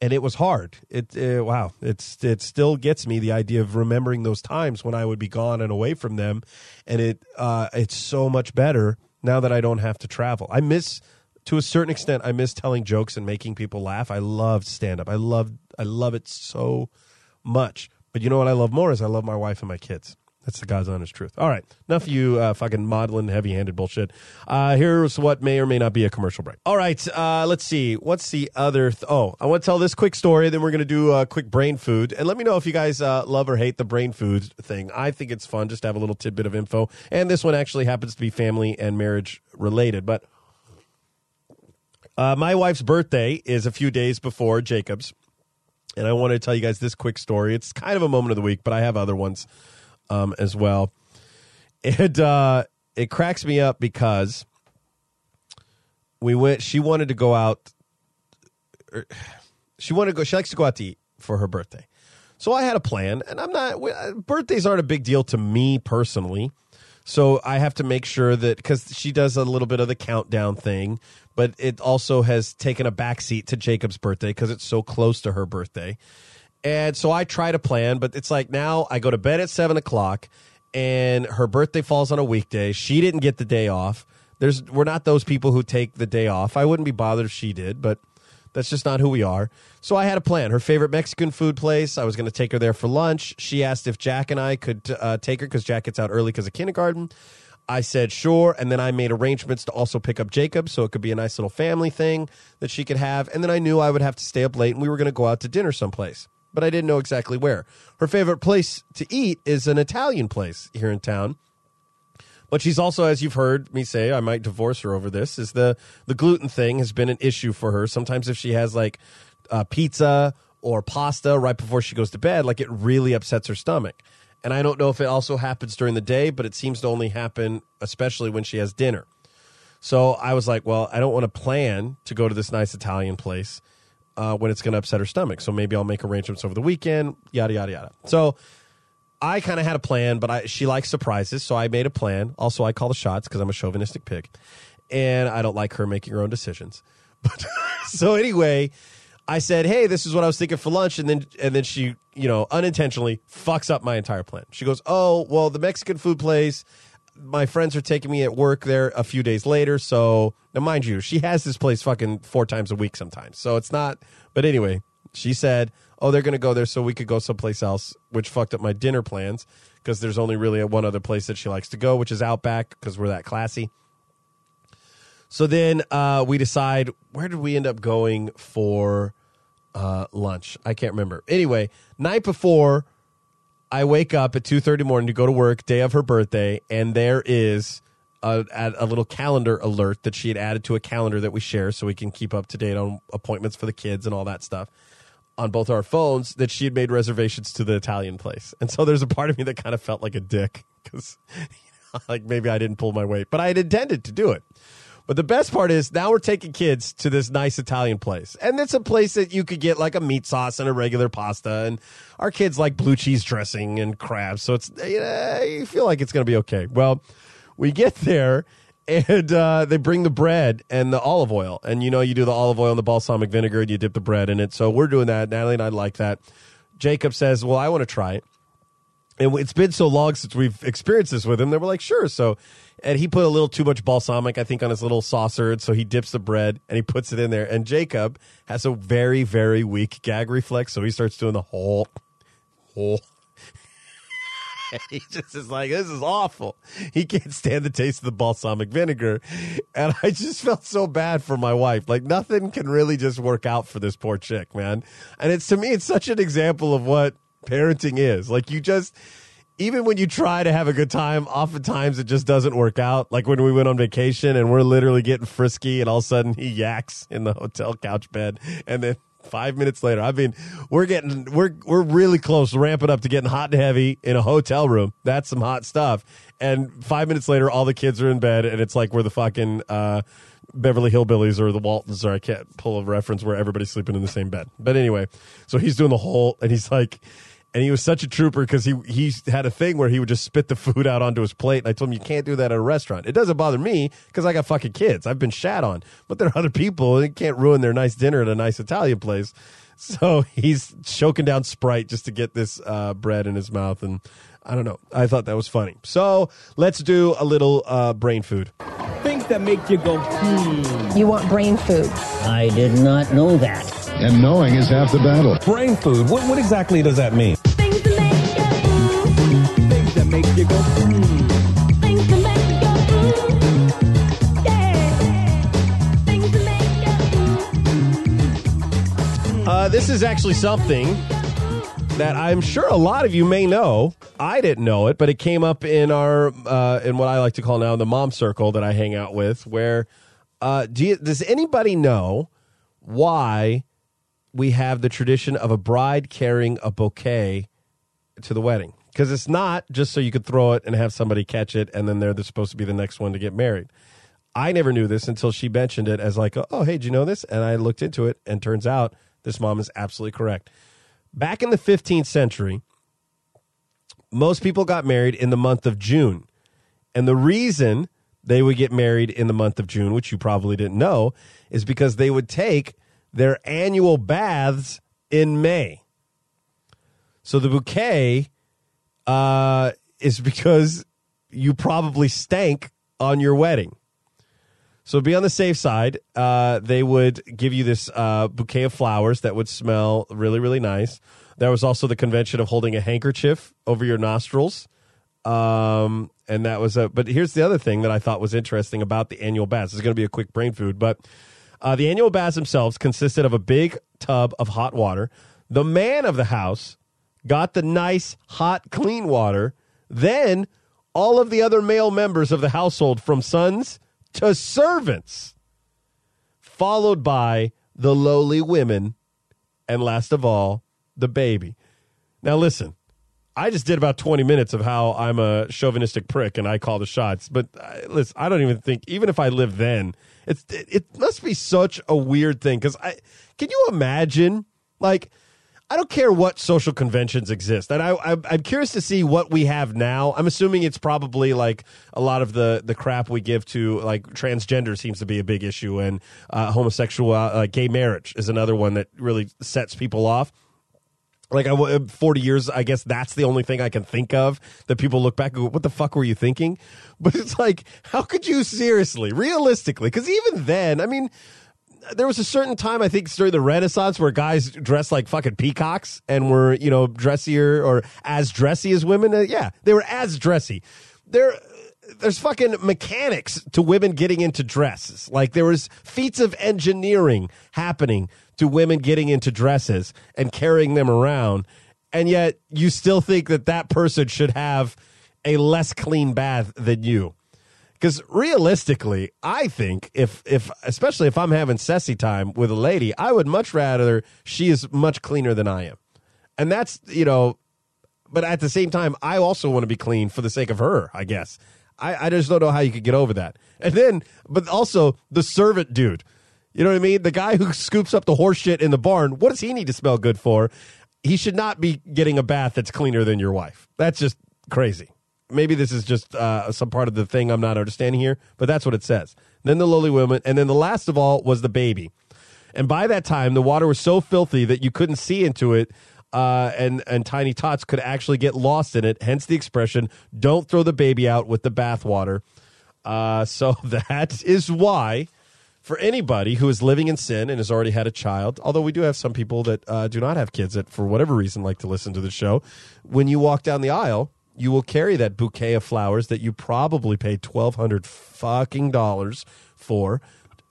and it was hard. It uh, wow, it's it still gets me the idea of remembering those times when I would be gone and away from them, and it uh, it's so much better now that I don't have to travel. I miss to a certain extent. I miss telling jokes and making people laugh. I loved stand up. I love I love it so much. But you know what I love more is I love my wife and my kids. That's the God's honest truth. All right, enough you uh, fucking modeling heavy-handed bullshit. Uh, here's what may or may not be a commercial break. All right, uh, let's see. What's the other? Th- oh, I want to tell this quick story. Then we're going to do a quick brain food, and let me know if you guys uh, love or hate the brain food thing. I think it's fun just to have a little tidbit of info, and this one actually happens to be family and marriage related. But uh, my wife's birthday is a few days before Jacob's, and I wanted to tell you guys this quick story. It's kind of a moment of the week, but I have other ones um, as well. It uh, it cracks me up because we went. She wanted to go out. er, She wanted to go. She likes to go out to eat for her birthday. So I had a plan, and I'm not. uh, Birthdays aren't a big deal to me personally. So I have to make sure that because she does a little bit of the countdown thing, but it also has taken a backseat to Jacob's birthday because it's so close to her birthday. And so I try to plan, but it's like now I go to bed at seven o'clock, and her birthday falls on a weekday. She didn't get the day off. There's we're not those people who take the day off. I wouldn't be bothered if she did, but that's just not who we are. So I had a plan. Her favorite Mexican food place. I was going to take her there for lunch. She asked if Jack and I could uh, take her because Jack gets out early because of kindergarten. I said sure, and then I made arrangements to also pick up Jacob, so it could be a nice little family thing that she could have. And then I knew I would have to stay up late, and we were going to go out to dinner someplace, but I didn't know exactly where. Her favorite place to eat is an Italian place here in town. But she's also, as you've heard me say, I might divorce her over this. Is the the gluten thing has been an issue for her. Sometimes if she has like uh, pizza or pasta right before she goes to bed, like it really upsets her stomach. And I don't know if it also happens during the day, but it seems to only happen especially when she has dinner. So I was like, well, I don't want to plan to go to this nice Italian place uh, when it's going to upset her stomach. So maybe I'll make arrangements over the weekend, yada, yada, yada. So I kind of had a plan, but I, she likes surprises. So I made a plan. Also, I call the shots because I'm a chauvinistic pig. And I don't like her making her own decisions. But so anyway, I said, "Hey, this is what I was thinking for lunch," and then and then she, you know, unintentionally fucks up my entire plan. She goes, "Oh, well, the Mexican food place. My friends are taking me at work there a few days later. So now, mind you, she has this place fucking four times a week sometimes. So it's not. But anyway, she said, "Oh, they're gonna go there so we could go someplace else," which fucked up my dinner plans because there's only really one other place that she likes to go, which is Outback because we're that classy. So then uh, we decide where did we end up going for uh, lunch? I can't remember. Anyway, night before, I wake up at two thirty morning to go to work, day of her birthday, and there is a, a, little calendar alert that she had added to a calendar that we share so we can keep up to date on appointments for the kids and all that stuff on both our phones that she had made reservations to the Italian place. And so there's a part of me that kind of felt like a dick because like maybe I didn't pull my weight, but I had intended to do it. But the best part is now we're taking kids to this nice Italian place. And it's a place that you could get like a meat sauce and a regular pasta. And our kids like blue cheese dressing and crabs. So it's, you, know, you feel like it's going to be okay. Well, we get there and uh, they bring the bread and the olive oil. And you know, you do the olive oil and the balsamic vinegar and you dip the bread in it. So we're doing that. Natalie and I like that. Jacob says, Well, I want to try it and it's been so long since we've experienced this with him that we're like, sure. So, and he put a little too much balsamic, I think, on his little saucer. So he dips the bread and he puts it in there. And Jacob has a very, very weak gag reflex. So he starts doing the whole, whole. He just is like, this is awful. He can't stand the taste of the balsamic vinegar. And I just felt so bad for my wife. Like nothing can really just work out for this poor chick, man. And it's to me, it's such an example of what parenting is. Like you just even when you try to have a good time, oftentimes it just doesn't work out. Like when we went on vacation and we're literally getting frisky and all of a sudden he yaks in the hotel couch bed and then five minutes later, I mean, we're getting we're we're really close ramping up to getting hot and heavy in a hotel room. That's some hot stuff. And five minutes later, all the kids are in bed and it's like we're the fucking uh Beverly Hillbillies or the Waltons, or I can't pull a reference where everybody's sleeping in the same bed. But anyway, so he's doing the whole, and he's like, and he was such a trooper because he he had a thing where he would just spit the food out onto his plate. And I told him you can't do that at a restaurant. It doesn't bother me because I got fucking kids. I've been shat on, but there are other people and can't ruin their nice dinner at a nice Italian place. So he's choking down Sprite just to get this uh, bread in his mouth, and I don't know. I thought that was funny. So let's do a little uh, brain food. Things that make you go, hmm. You want brain food. I did not know that. And knowing is half the battle. Brain food. What, what exactly does that mean? Things that make you go, hmm. Uh, this is actually something that I'm sure a lot of you may know. I didn't know it, but it came up in our uh, in what I like to call now the mom circle that I hang out with. Where uh, do you, does anybody know why we have the tradition of a bride carrying a bouquet to the wedding? Because it's not just so you could throw it and have somebody catch it, and then they're the- supposed to be the next one to get married. I never knew this until she mentioned it as like, oh, hey, do you know this? And I looked into it, and turns out this mom is absolutely correct. Back in the 15th century, most people got married in the month of June. And the reason they would get married in the month of June, which you probably didn't know, is because they would take their annual baths in May. So the bouquet uh, is because you probably stank on your wedding. So be on the safe side. Uh, they would give you this uh, bouquet of flowers that would smell really, really nice. There was also the convention of holding a handkerchief over your nostrils. Um, and that was a, but here's the other thing that I thought was interesting about the annual baths. It's going to be a quick brain food, but uh, the annual baths themselves consisted of a big tub of hot water. The man of the house got the nice, hot, clean water. Then all of the other male members of the household, from sons to servants, followed by the lowly women, and last of all, the baby. Now, listen, I just did about 20 minutes of how I'm a chauvinistic prick and I call the shots. But uh, listen, I don't even think, even if I lived then, it's, it, it must be such a weird thing. Because I, can you imagine, like, I don't care what social conventions exist, and I, I, I'm curious to see what we have now. I'm assuming it's probably like a lot of the the crap we give to like transgender seems to be a big issue, and uh, homosexual, uh, gay marriage is another one that really sets people off like I, 40 years i guess that's the only thing i can think of that people look back and go what the fuck were you thinking? But it's like how could you seriously realistically because even then i mean there was a certain time i think during the renaissance where guys dressed like fucking peacocks and were you know dressier or as dressy as women. Uh, yeah they were as dressy. There there's fucking mechanics to women getting into dresses. Like there was feats of engineering happening to women getting into dresses and carrying them around. And yet you still think that that person should have a less clean bath than you. Because realistically, I think if if especially if I'm having sessy time with a lady, I would much rather she is much cleaner than I am. And that's, you know, but at the same time, I also want to be clean for the sake of her, I guess. I, I just don't know how you could get over that. And then, but also the servant dude. You know what I mean? The guy who scoops up the horse shit in the barn, what does he need to smell good for? He should not be getting a bath that's cleaner than your wife. That's just crazy. Maybe this is just uh, some part of the thing I'm not understanding here, but that's what it says. Then the lowly woman, and then the last of all was the baby. And by that time, the water was so filthy that you couldn't see into it, uh, and and tiny tots could actually get lost in it. Hence the expression, "Don't throw the baby out with the bathwater." Uh, so that is why, for anybody who is living in sin and has already had a child, although we do have some people that uh, do not have kids that, for whatever reason, like to listen to the show, when you walk down the aisle, you will carry that bouquet of flowers that you probably paid twelve hundred fucking dollars for,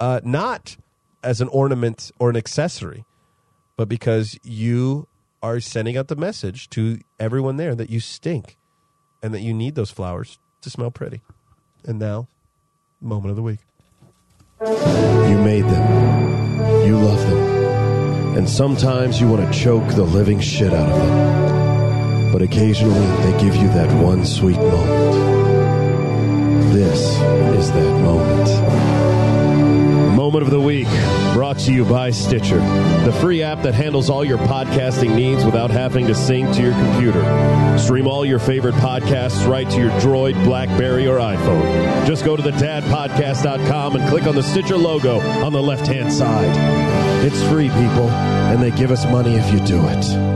uh, not as an ornament or an accessory, but because you are sending out the message to everyone there that you stink and that you need those flowers to smell pretty. And now, moment of the week. You made them. You love them. And sometimes you want to choke the living shit out of them. But occasionally they give you that one sweet moment. This is that moment. Moment of the week brought to you by Stitcher, the free app that handles all your podcasting needs without having to sync to your computer. Stream all your favorite podcasts right to your Droid, Blackberry, or iPhone. Just go to thedadpodcast.com and click on the Stitcher logo on the left hand side. It's free, people, and they give us money if you do it.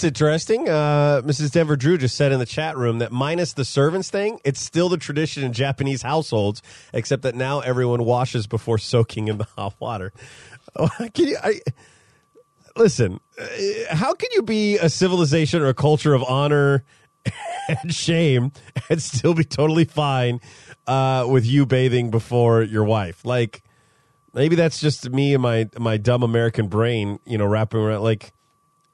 That's interesting. Uh, Mrs. Denver Drew just said in the chat room that minus the servants thing, it's still the tradition in Japanese households, except that now everyone washes before soaking in the hot water. Oh, can you? I, listen, uh, how can you be a civilization or a culture of honor and shame and still be totally fine uh, with you bathing before your wife? Like, maybe that's just me and my my dumb American brain, you know, wrapping around. Like,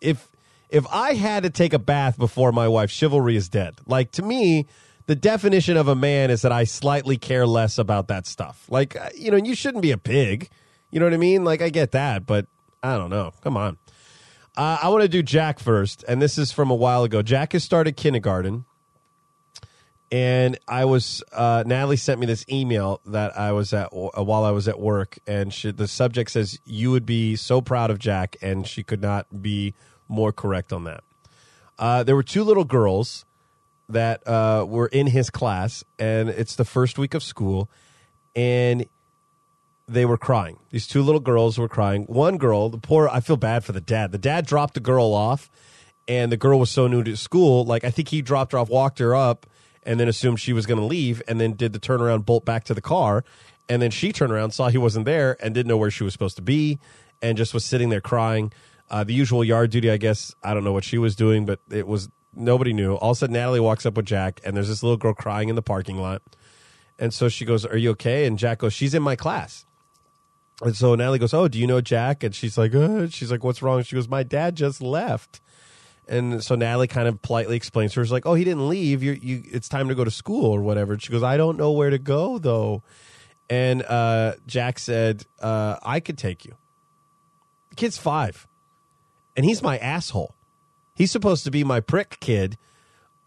if if I had to take a bath before my wife, chivalry is dead. Like to me, the definition of a man is that I slightly care less about that stuff. Like uh, you know, you shouldn't be a pig. You know what I mean? Like I get that, but I don't know. Come on. Uh, I want to do Jack first, and this is from a while ago. Jack has started kindergarten, and I was uh, Natalie sent me this email that I was at uh, while I was at work, and she, the subject says you would be so proud of Jack, and she could not be more correct on that. Uh, there were two little girls that uh, were in his class, and it's the first week of school, and they were crying. These two little girls were crying. One girl, the poor, I feel bad for the dad. The dad dropped the girl off, and the girl was so new to school. Like, I think he dropped her off, walked her up, and then assumed she was going to leave, and then did the turnaround bolt back to the car. And then she turned around, saw he wasn't there, and didn't know where she was supposed to be, and just was sitting there crying. Uh, the usual yard duty, I guess. I don't know what she was doing, but it was nobody knew. All of a sudden, Natalie walks up with Jack, and there's this little girl crying in the parking lot. And so she goes, Are you okay? And Jack goes, She's in my class. And so Natalie goes, "Oh, do you know Jack?" And she's like, uh, "She's like, what's wrong?" She goes, "My dad just left." And so Natalie kind of politely explains to her, she's like, "Oh, he didn't leave. You, you, it's time to go to school or whatever." And she goes, "I don't know where to go though." And uh, Jack said, uh, "I could take you." The kid's five, and he's my asshole. He's supposed to be my prick kid.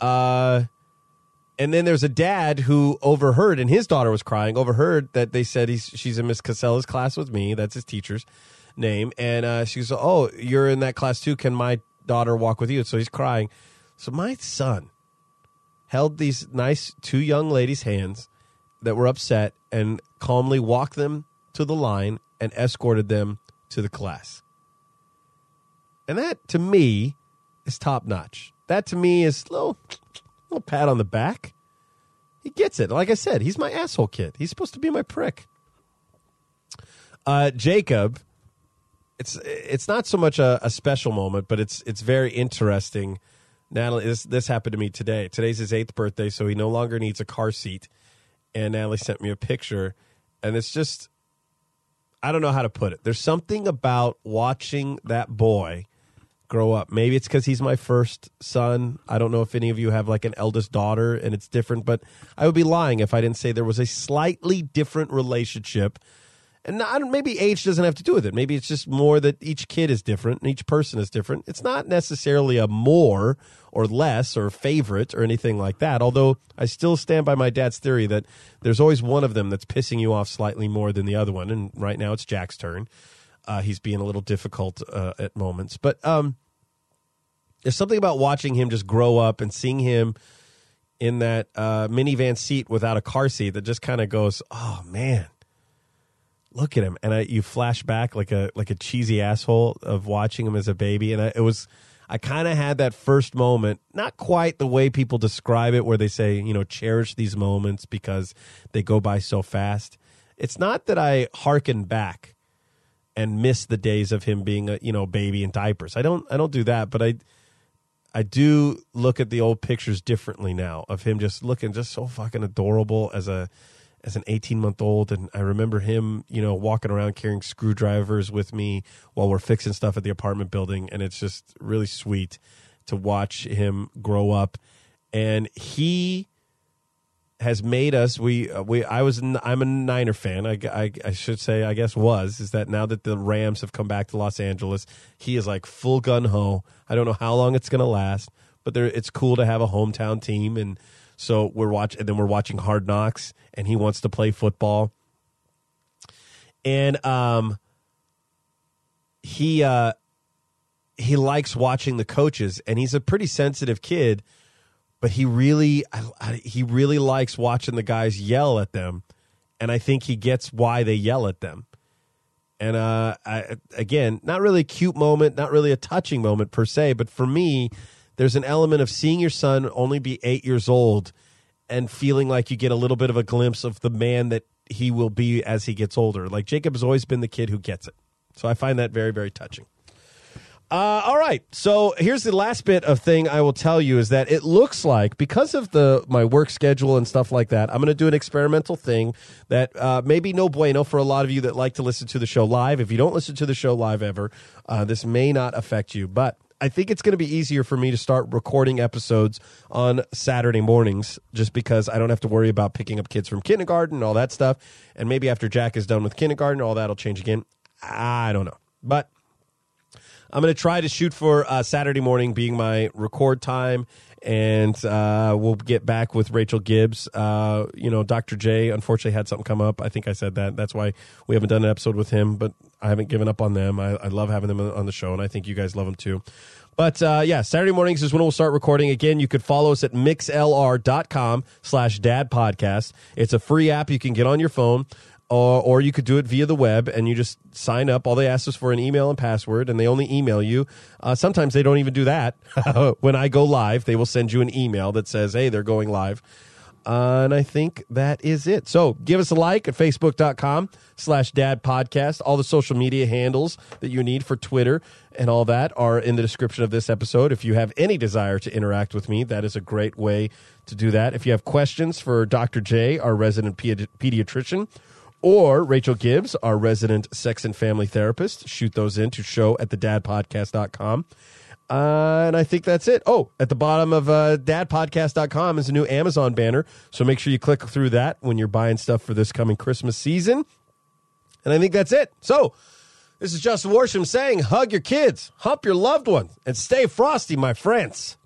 Uh, and then there's a dad who overheard, and his daughter was crying. Overheard that they said he's she's in Miss Casella's class with me. That's his teacher's name, and uh, she goes, "Oh, you're in that class too. Can my daughter walk with you?" So he's crying. So my son held these nice two young ladies' hands that were upset and calmly walked them to the line and escorted them to the class. And that to me is top notch. That to me is a little, little pat on the back. He gets it. Like I said, he's my asshole kid. He's supposed to be my prick. Uh, Jacob, it's it's not so much a, a special moment, but it's it's very interesting. Natalie, this this happened to me today. Today's his eighth birthday, so he no longer needs a car seat. And Natalie sent me a picture, and it's just I don't know how to put it. There's something about watching that boy grow up. Maybe it's because he's my first son. I don't know if any of you have like an eldest daughter and it's different, but I would be lying if I didn't say there was a slightly different relationship. And not, maybe age doesn't have to do with it. Maybe it's just more that each kid is different and each person is different. It's not necessarily a more or less or favorite or anything like that. Although I still stand by my dad's theory that there's always one of them that's pissing you off slightly more than the other one. And right now it's Jack's turn. Uh, he's being a little difficult uh, at moments, but um, there's something about watching him just grow up and seeing him in that uh, minivan seat without a car seat that just kind of goes, "Oh man, look at him!" And I, you flash back like a like a cheesy asshole of watching him as a baby, and I, it was. I kind of had that first moment, not quite the way people describe it, where they say, you know, cherish these moments because they go by so fast. It's not that I hearken back and miss the days of him being a you know baby in diapers. I don't I don't do that, but I I do look at the old pictures differently now of him just looking just so fucking adorable as a as an 18 month old and I remember him, you know, walking around carrying screwdrivers with me while we're fixing stuff at the apartment building. And it's just really sweet to watch him grow up. And he has made us we uh, we I was I'm a Niner fan. I, I, I should say I guess was is that now that the Rams have come back to Los Angeles he is like full gun ho I don't know how long it's gonna last but there it's cool to have a hometown team. And so we're watching and then we're watching Hard Knocks and he wants to play football. And um he uh he likes watching the coaches and he's a pretty sensitive kid but he really I, I, he really likes watching the guys yell at them and i think he gets why they yell at them. And uh I, again not really a cute moment not really a touching moment per se but for me there's an element of seeing your son only be eight years old and feeling like you get a little bit of a glimpse of the man that he will be as he gets older. Like jacob has always been the kid who gets it. So i find that very very touching uh, all right. So here's the last bit of thing I will tell you is that it looks like because of the my work schedule and stuff like that, I'm going to do an experimental thing that uh, maybe no bueno for a lot of you that like to listen to the show live. If you don't listen to the show live ever, uh, this may not affect you, but. I think it's going to be easier for me to start recording episodes on Saturday mornings just because I don't have to worry about picking up kids from kindergarten and all that stuff. And maybe after Jack is done with kindergarten, all that'll change again. I don't know. But I'm going to try to shoot for uh, Saturday morning being my record time. and uh, we'll get back with Rachel Gibbs. Uh, you know, Dr. J unfortunately had something come up. I think I said that. That's why we haven't done an episode with him, but I haven't given up on them. I, I love having them on the show, and I think you guys love them too. But uh, yeah, Saturday mornings is when we'll start recording. Again, you could follow us at mixlr.com slash dad podcast. It's a free app you can get on your phone. Or, or you could do it via the web and you just sign up. All they ask is for an email and password, and they only email you. Uh, sometimes they don't even do that. when I go live, they will send you an email that says, hey, they're going live. Uh, and I think that is it. So give us a like at facebook.com slash dad podcast. All the social media handles that you need for Twitter and all that are in the description of this episode. If you have any desire to interact with me, that is a great way to do that. If you have questions for Dr. J, our resident pedi- pediatrician, or Rachel Gibbs, our resident sex and family therapist, shoot those in to show at thedadpodcast.com. Uh, and I think that's it. Oh, at the bottom of uh, dadpodcast.com is a new Amazon banner. So make sure you click through that when you're buying stuff for this coming Christmas season. And I think that's it. So this is Justin Worsham saying hug your kids, hump your loved ones, and stay frosty, my friends.